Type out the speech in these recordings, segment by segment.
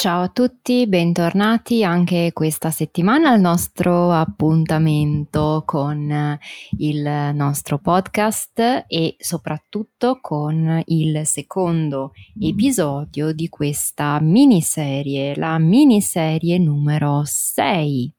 Ciao a tutti, bentornati anche questa settimana al nostro appuntamento con il nostro podcast e soprattutto con il secondo episodio di questa miniserie, la miniserie numero 6.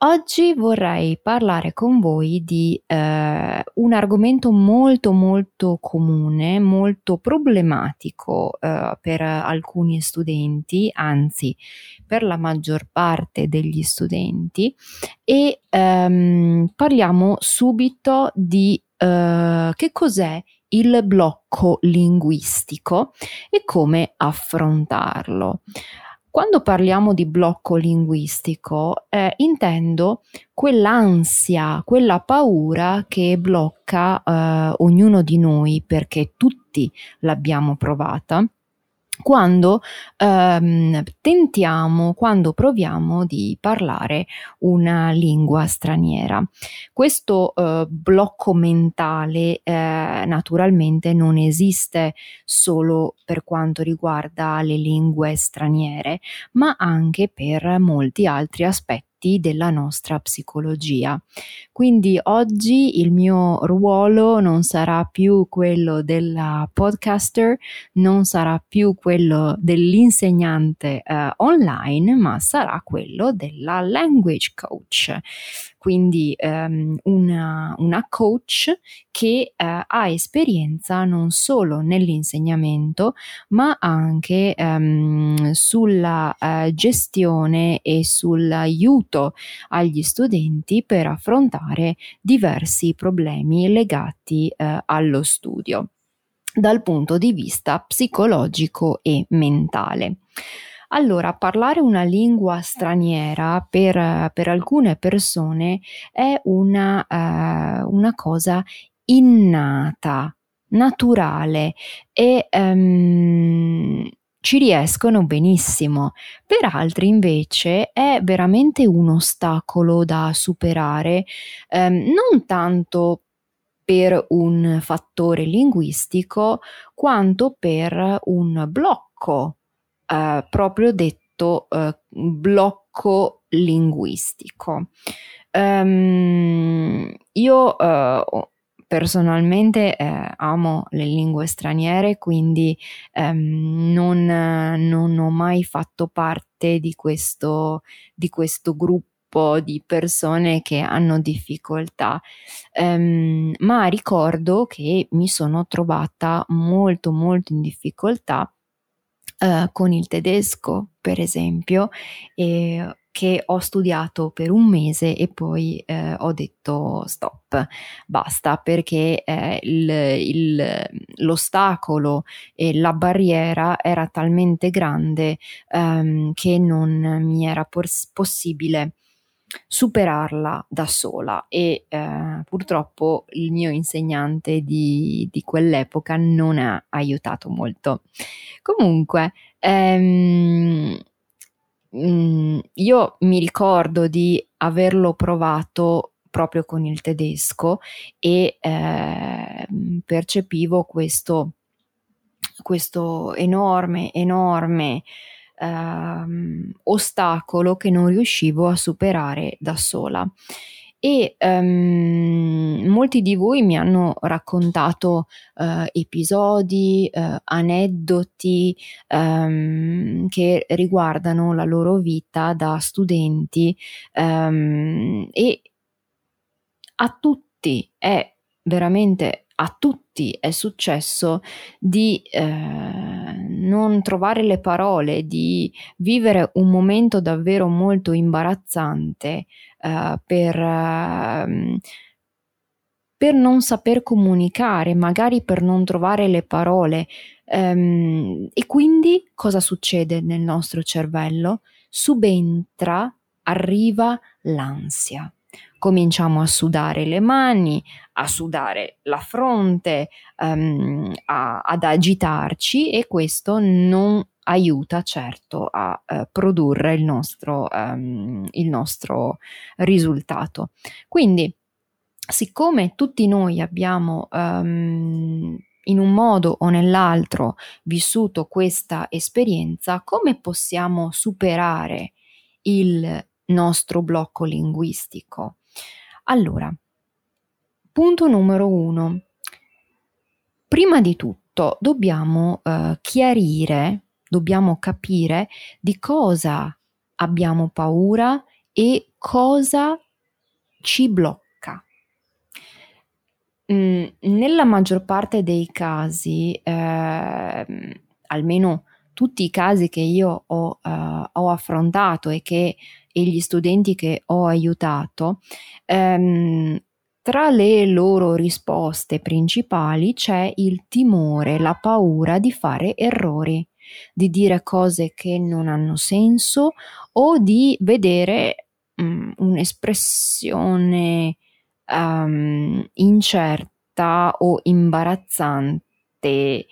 Oggi vorrei parlare con voi di eh, un argomento molto molto comune, molto problematico eh, per alcuni studenti, anzi per la maggior parte degli studenti e ehm, parliamo subito di eh, che cos'è il blocco linguistico e come affrontarlo. Quando parliamo di blocco linguistico, eh, intendo quell'ansia, quella paura che blocca eh, ognuno di noi perché tutti l'abbiamo provata quando ehm, tentiamo, quando proviamo di parlare una lingua straniera. Questo eh, blocco mentale eh, naturalmente non esiste solo per quanto riguarda le lingue straniere, ma anche per molti altri aspetti della nostra psicologia. Quindi oggi il mio ruolo non sarà più quello della podcaster, non sarà più quello dell'insegnante uh, online, ma sarà quello della language coach quindi um, una, una, coach che uh, ha esperienza non solo nell'insegnamento ma anche um, sulla uh, gestione e sull'aiuto agli studenti per affrontare diversi problemi legati uh, allo studio dal punto di vista psicologico e mentale. Allora, parlare una lingua straniera per, per alcune persone è una, uh, una cosa innata, naturale e um, ci riescono benissimo. Per altri invece è veramente un ostacolo da superare, um, non tanto per un fattore linguistico quanto per un blocco eh, proprio detto eh, blocco linguistico. Um, io eh, personalmente eh, amo le lingue straniere, quindi ehm, non, non, ho mai fatto parte di questo, di questo gruppo di persone che hanno difficoltà, um, ma ricordo che mi sono trovata molto molto in difficoltà uh, con il tedesco, per esempio, e che ho studiato per un mese e poi eh, ho detto stop, basta, perché eh, il, il, l'ostacolo e la barriera era talmente grande ehm, che non mi era pos- possibile superarla da sola e eh, purtroppo il mio insegnante di, di, quell'epoca non ha aiutato molto. Comunque, ehm, mm, io mi ricordo di averlo provato proprio con il tedesco e eh, percepivo questo, questo enorme, enorme ehm, ostacolo che non riuscivo a superare da sola. e um, molti di voi mi hanno raccontato uh, episodi, uh, aneddoti um, che riguardano la loro vita da studenti um, e a tutti è veramente a tutti è successo di eh, non trovare le parole, di vivere un momento davvero molto imbarazzante eh, per, eh, per, non saper comunicare, magari per non trovare le parole. Ehm, e quindi cosa succede nel nostro cervello? Subentra, arriva l'ansia cominciamo a sudare le mani, a sudare la fronte, um, a, ad agitarci e questo non aiuta certo a uh, produrre il nostro, um, il nostro risultato. Quindi, siccome tutti noi abbiamo um, in un modo o nell'altro vissuto questa esperienza, come possiamo superare il nostro blocco linguistico? Allora, punto numero uno. Prima di tutto dobbiamo eh, chiarire, dobbiamo capire di cosa abbiamo paura e cosa ci blocca. Mm, nella maggior parte dei casi, eh, almeno tutti i casi che io ho, uh, ho affrontato e che e gli studenti che ho aiutato, ehm, tra le loro risposte principali c'è il timore, la paura di fare errori, di dire cose che non hanno senso o di vedere um, un'espressione um, incerta o imbarazzante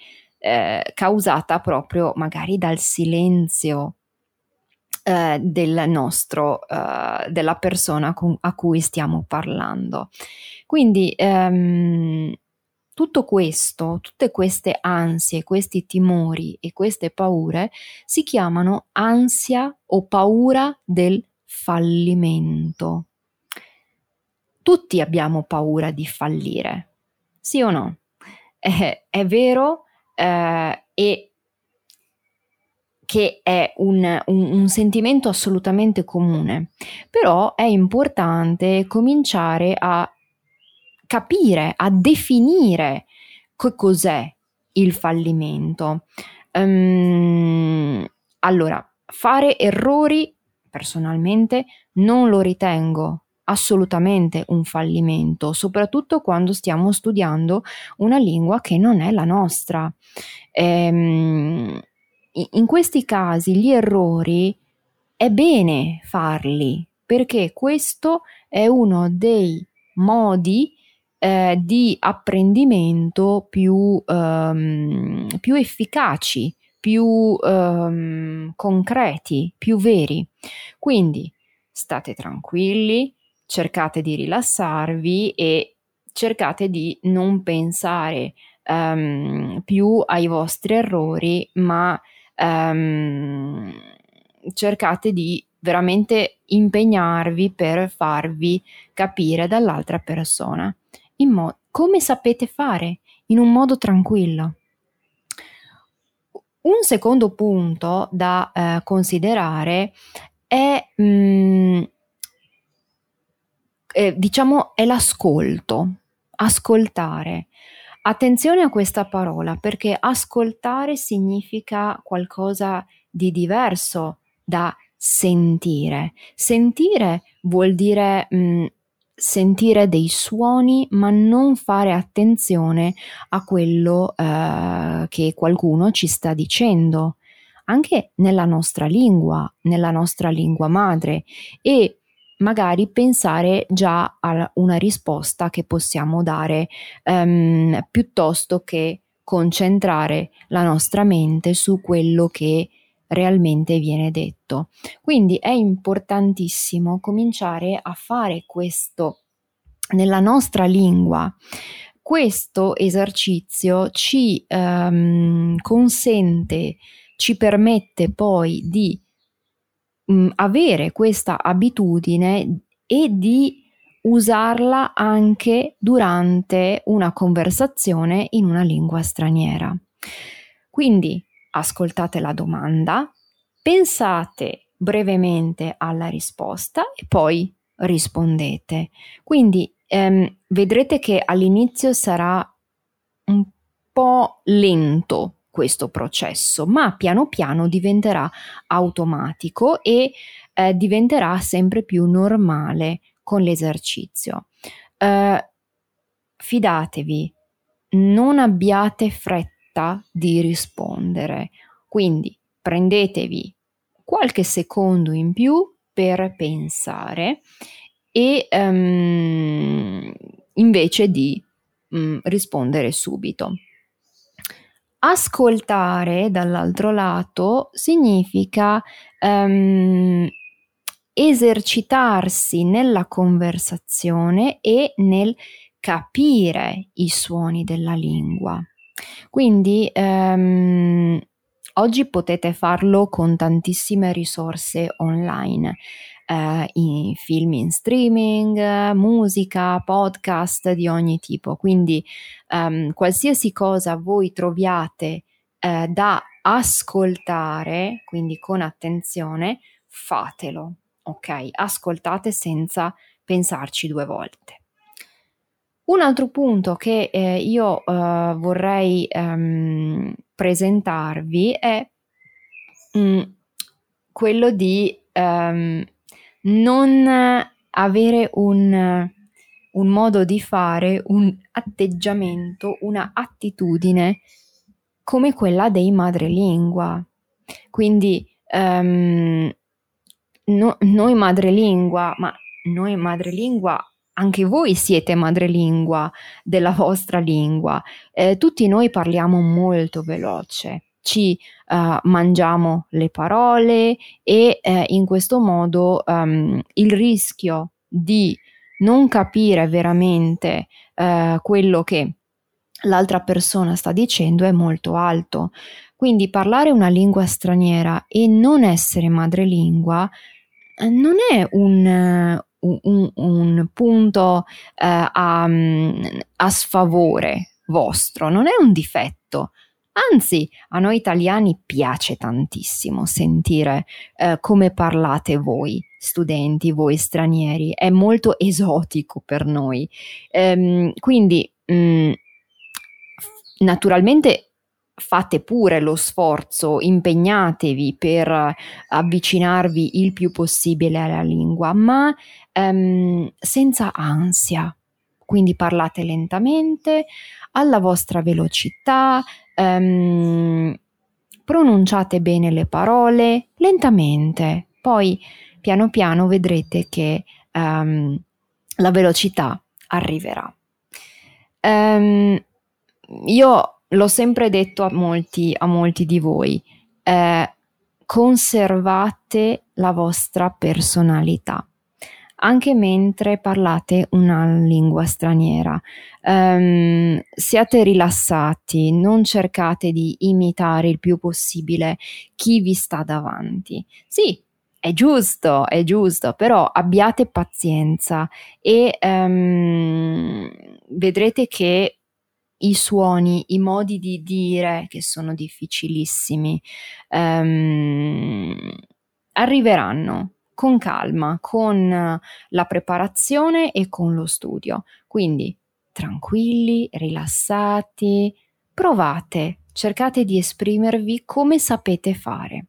eh, causata proprio magari dal silenzio eh, del nostro, eh, della persona con, a cui stiamo parlando. Quindi ehm, tutto questo, tutte queste ansie, questi timori e queste paure si chiamano ansia o paura del fallimento. Tutti abbiamo paura di fallire, sì o no? Eh, è vero eh, e che è un, un, un, sentimento assolutamente comune, però è importante cominciare a capire, a definire che cos'è il fallimento. Um, allora, fare errori personalmente non lo ritengo assolutamente un fallimento, soprattutto quando stiamo studiando una lingua che non è la nostra. Ehm, in questi casi gli errori è bene farli perché questo è uno dei modi eh, di apprendimento più, um, più efficaci, più um, concreti, più veri. Quindi state tranquilli, cercate di rilassarvi e cercate di non pensare um, più ai vostri errori, ma ehm, cercate di veramente impegnarvi per farvi capire dall'altra persona. In mo- come sapete fare? In un modo tranquillo. Un secondo punto da eh, considerare è, mh, mm, eh, diciamo, è l'ascolto, ascoltare. Attenzione a questa parola perché ascoltare significa qualcosa di diverso da sentire. Sentire vuol dire mh, mm, sentire dei suoni ma non fare attenzione a quello eh, che qualcuno ci sta dicendo, anche nella nostra lingua, nella nostra lingua madre e magari pensare già a una risposta che possiamo dare um, piuttosto che concentrare la nostra mente su quello che realmente viene detto. Quindi è importantissimo cominciare a fare questo nella nostra lingua. Questo esercizio ci um, consente, ci permette poi di mh, avere questa abitudine e di usarla anche durante una conversazione in una lingua straniera. Quindi ascoltate la domanda, pensate brevemente alla risposta e poi rispondete. Quindi ehm, vedrete che all'inizio sarà un po' lento questo processo, ma piano piano diventerà automatico e eh, diventerà sempre più normale con l'esercizio. Eh, fidatevi, non abbiate fretta di rispondere, quindi prendetevi qualche secondo in più per pensare e um, invece di um, rispondere subito. Ascoltare dall'altro lato significa um, esercitarsi nella conversazione e nel capire i suoni della lingua. Quindi um, oggi potete farlo con tantissime risorse online. Uh, in film in streaming, musica, podcast di ogni tipo. Quindi um, qualsiasi cosa voi troviate uh, da ascoltare, quindi con attenzione, fatelo, ok? Ascoltate senza pensarci due volte. Un altro punto che eh, io uh, vorrei um, presentarvi è mm, quello di um, non avere un, un modo di fare, un atteggiamento, una attitudine come quella dei madrelingua. Quindi um, no, noi madrelingua, ma noi madrelingua anche voi siete madrelingua della vostra lingua, eh, tutti noi parliamo molto veloce, ci uh, mangiamo le parole e eh, in questo modo um, il rischio di non capire veramente uh, quello che l'altra persona sta dicendo è molto alto. Quindi parlare una lingua straniera e non essere madrelingua eh, non è un, un, un punto eh, a, a sfavore vostro, non è un difetto. Anzi, a noi italiani piace tantissimo sentire eh, come parlate voi, studenti, voi stranieri, è molto esotico per noi. Ehm, quindi, mh, mm, naturalmente fate pure lo sforzo, impegnatevi per avvicinarvi il più possibile alla lingua, ma ehm, senza ansia. Quindi parlate lentamente, alla vostra velocità, ehm, pronunciate bene le parole, lentamente. Poi piano piano vedrete che ehm, la velocità arriverà. Um, io l'ho sempre detto a molti, a molti di voi, eh, conservate la vostra personalità anche mentre parlate una lingua straniera. Um, siate rilassati, non cercate di imitare il più possibile chi vi sta davanti. Sì, è giusto, è giusto, però abbiate pazienza e um, vedrete che i suoni, i modi di dire che sono difficilissimi, um, arriveranno con calma, con la preparazione e con lo studio. Quindi tranquilli, rilassati, provate, cercate di esprimervi come sapete fare.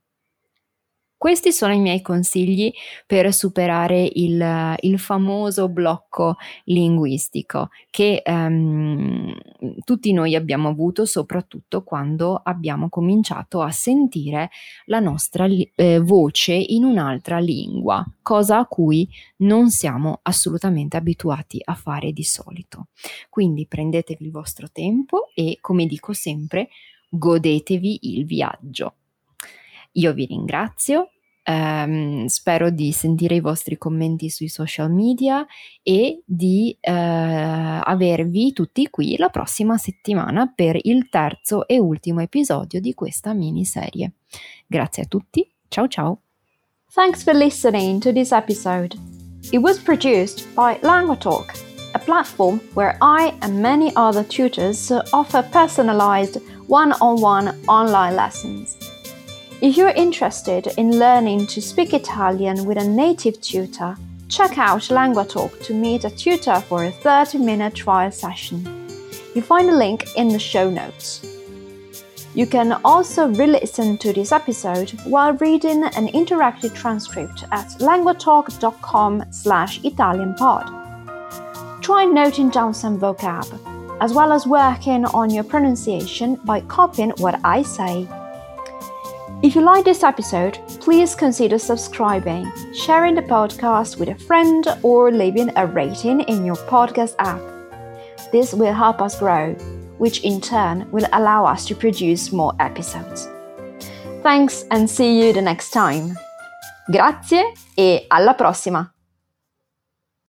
Questi sono i miei consigli per superare il, il famoso blocco linguistico che um, tutti noi abbiamo avuto, soprattutto quando abbiamo cominciato a sentire la nostra eh, voce in un'altra lingua, cosa a cui non siamo assolutamente abituati a fare di solito. Quindi prendetevi il vostro tempo e, come dico sempre, godetevi il viaggio. Io vi ringrazio, ehm, spero di sentire i vostri commenti sui social media e di eh, avervi tutti qui la prossima settimana per il terzo e ultimo episodio di questa miniserie. Grazie a tutti, ciao ciao! Thanks for listening to this episode. It was produced by LanguaTalk, a platform where I and many other tutors offer personalized one on one online lessons. If you're interested in learning to speak Italian with a native tutor, check out LanguaTalk to meet a tutor for a 30 minute trial session. You find a link in the show notes. You can also re-listen to this episode while reading an interactive transcript at languatalk.com slash italianpod. Try noting down some vocab, as well as working on your pronunciation by copying what I say. If you like this episode, please consider subscribing, sharing the podcast with a friend, or leaving a rating in your podcast app. This will help us grow which in turn will allow us to produce more episodes. Thanks and see you the next time. Grazie e alla prossima!